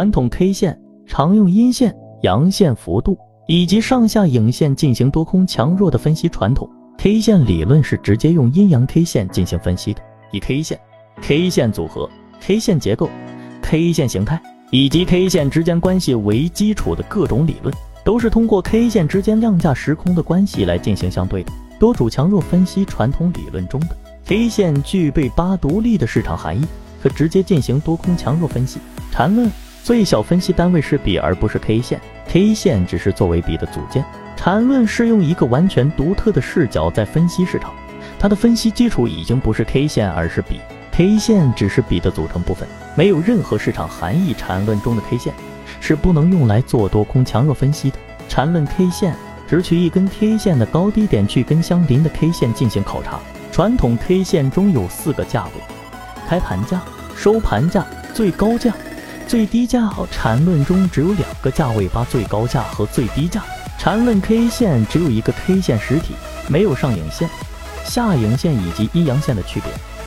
传统 K 线常用阴线、阳线幅度以及上下影线进行多空强弱的分析。传统 K 线理论是直接用阴阳 K 线进行分析的，以 K 线、K 线组合、K 线结构、K 线形态以及 K 线之间关系为基础的各种理论，都是通过 K 线之间量价时空的关系来进行相对的多主强弱分析。传统理论中的 K 线具备八独立的市场含义，可直接进行多空强弱分析。缠论最小分析单位是笔，而不是 K 线，K 线只是作为笔的组件。缠论是用一个完全独特的视角在分析市场，它的分析基础已经不是 K 线，而是笔，K 线只是笔的组成部分，没有任何市场含义。缠论中的 K 线是不能用来做多空强弱分析的。缠论 K 线只取一根 K 线的高低点去跟相邻的 K 线进行考察。传统 K 线中有四个价位：开盘价、收盘价、最高价。最低价缠论中只有两个价位：八最高价和最低价。缠论 K 线只有一个 K 线实体，没有上影线、下影线以及阴阳线的区别。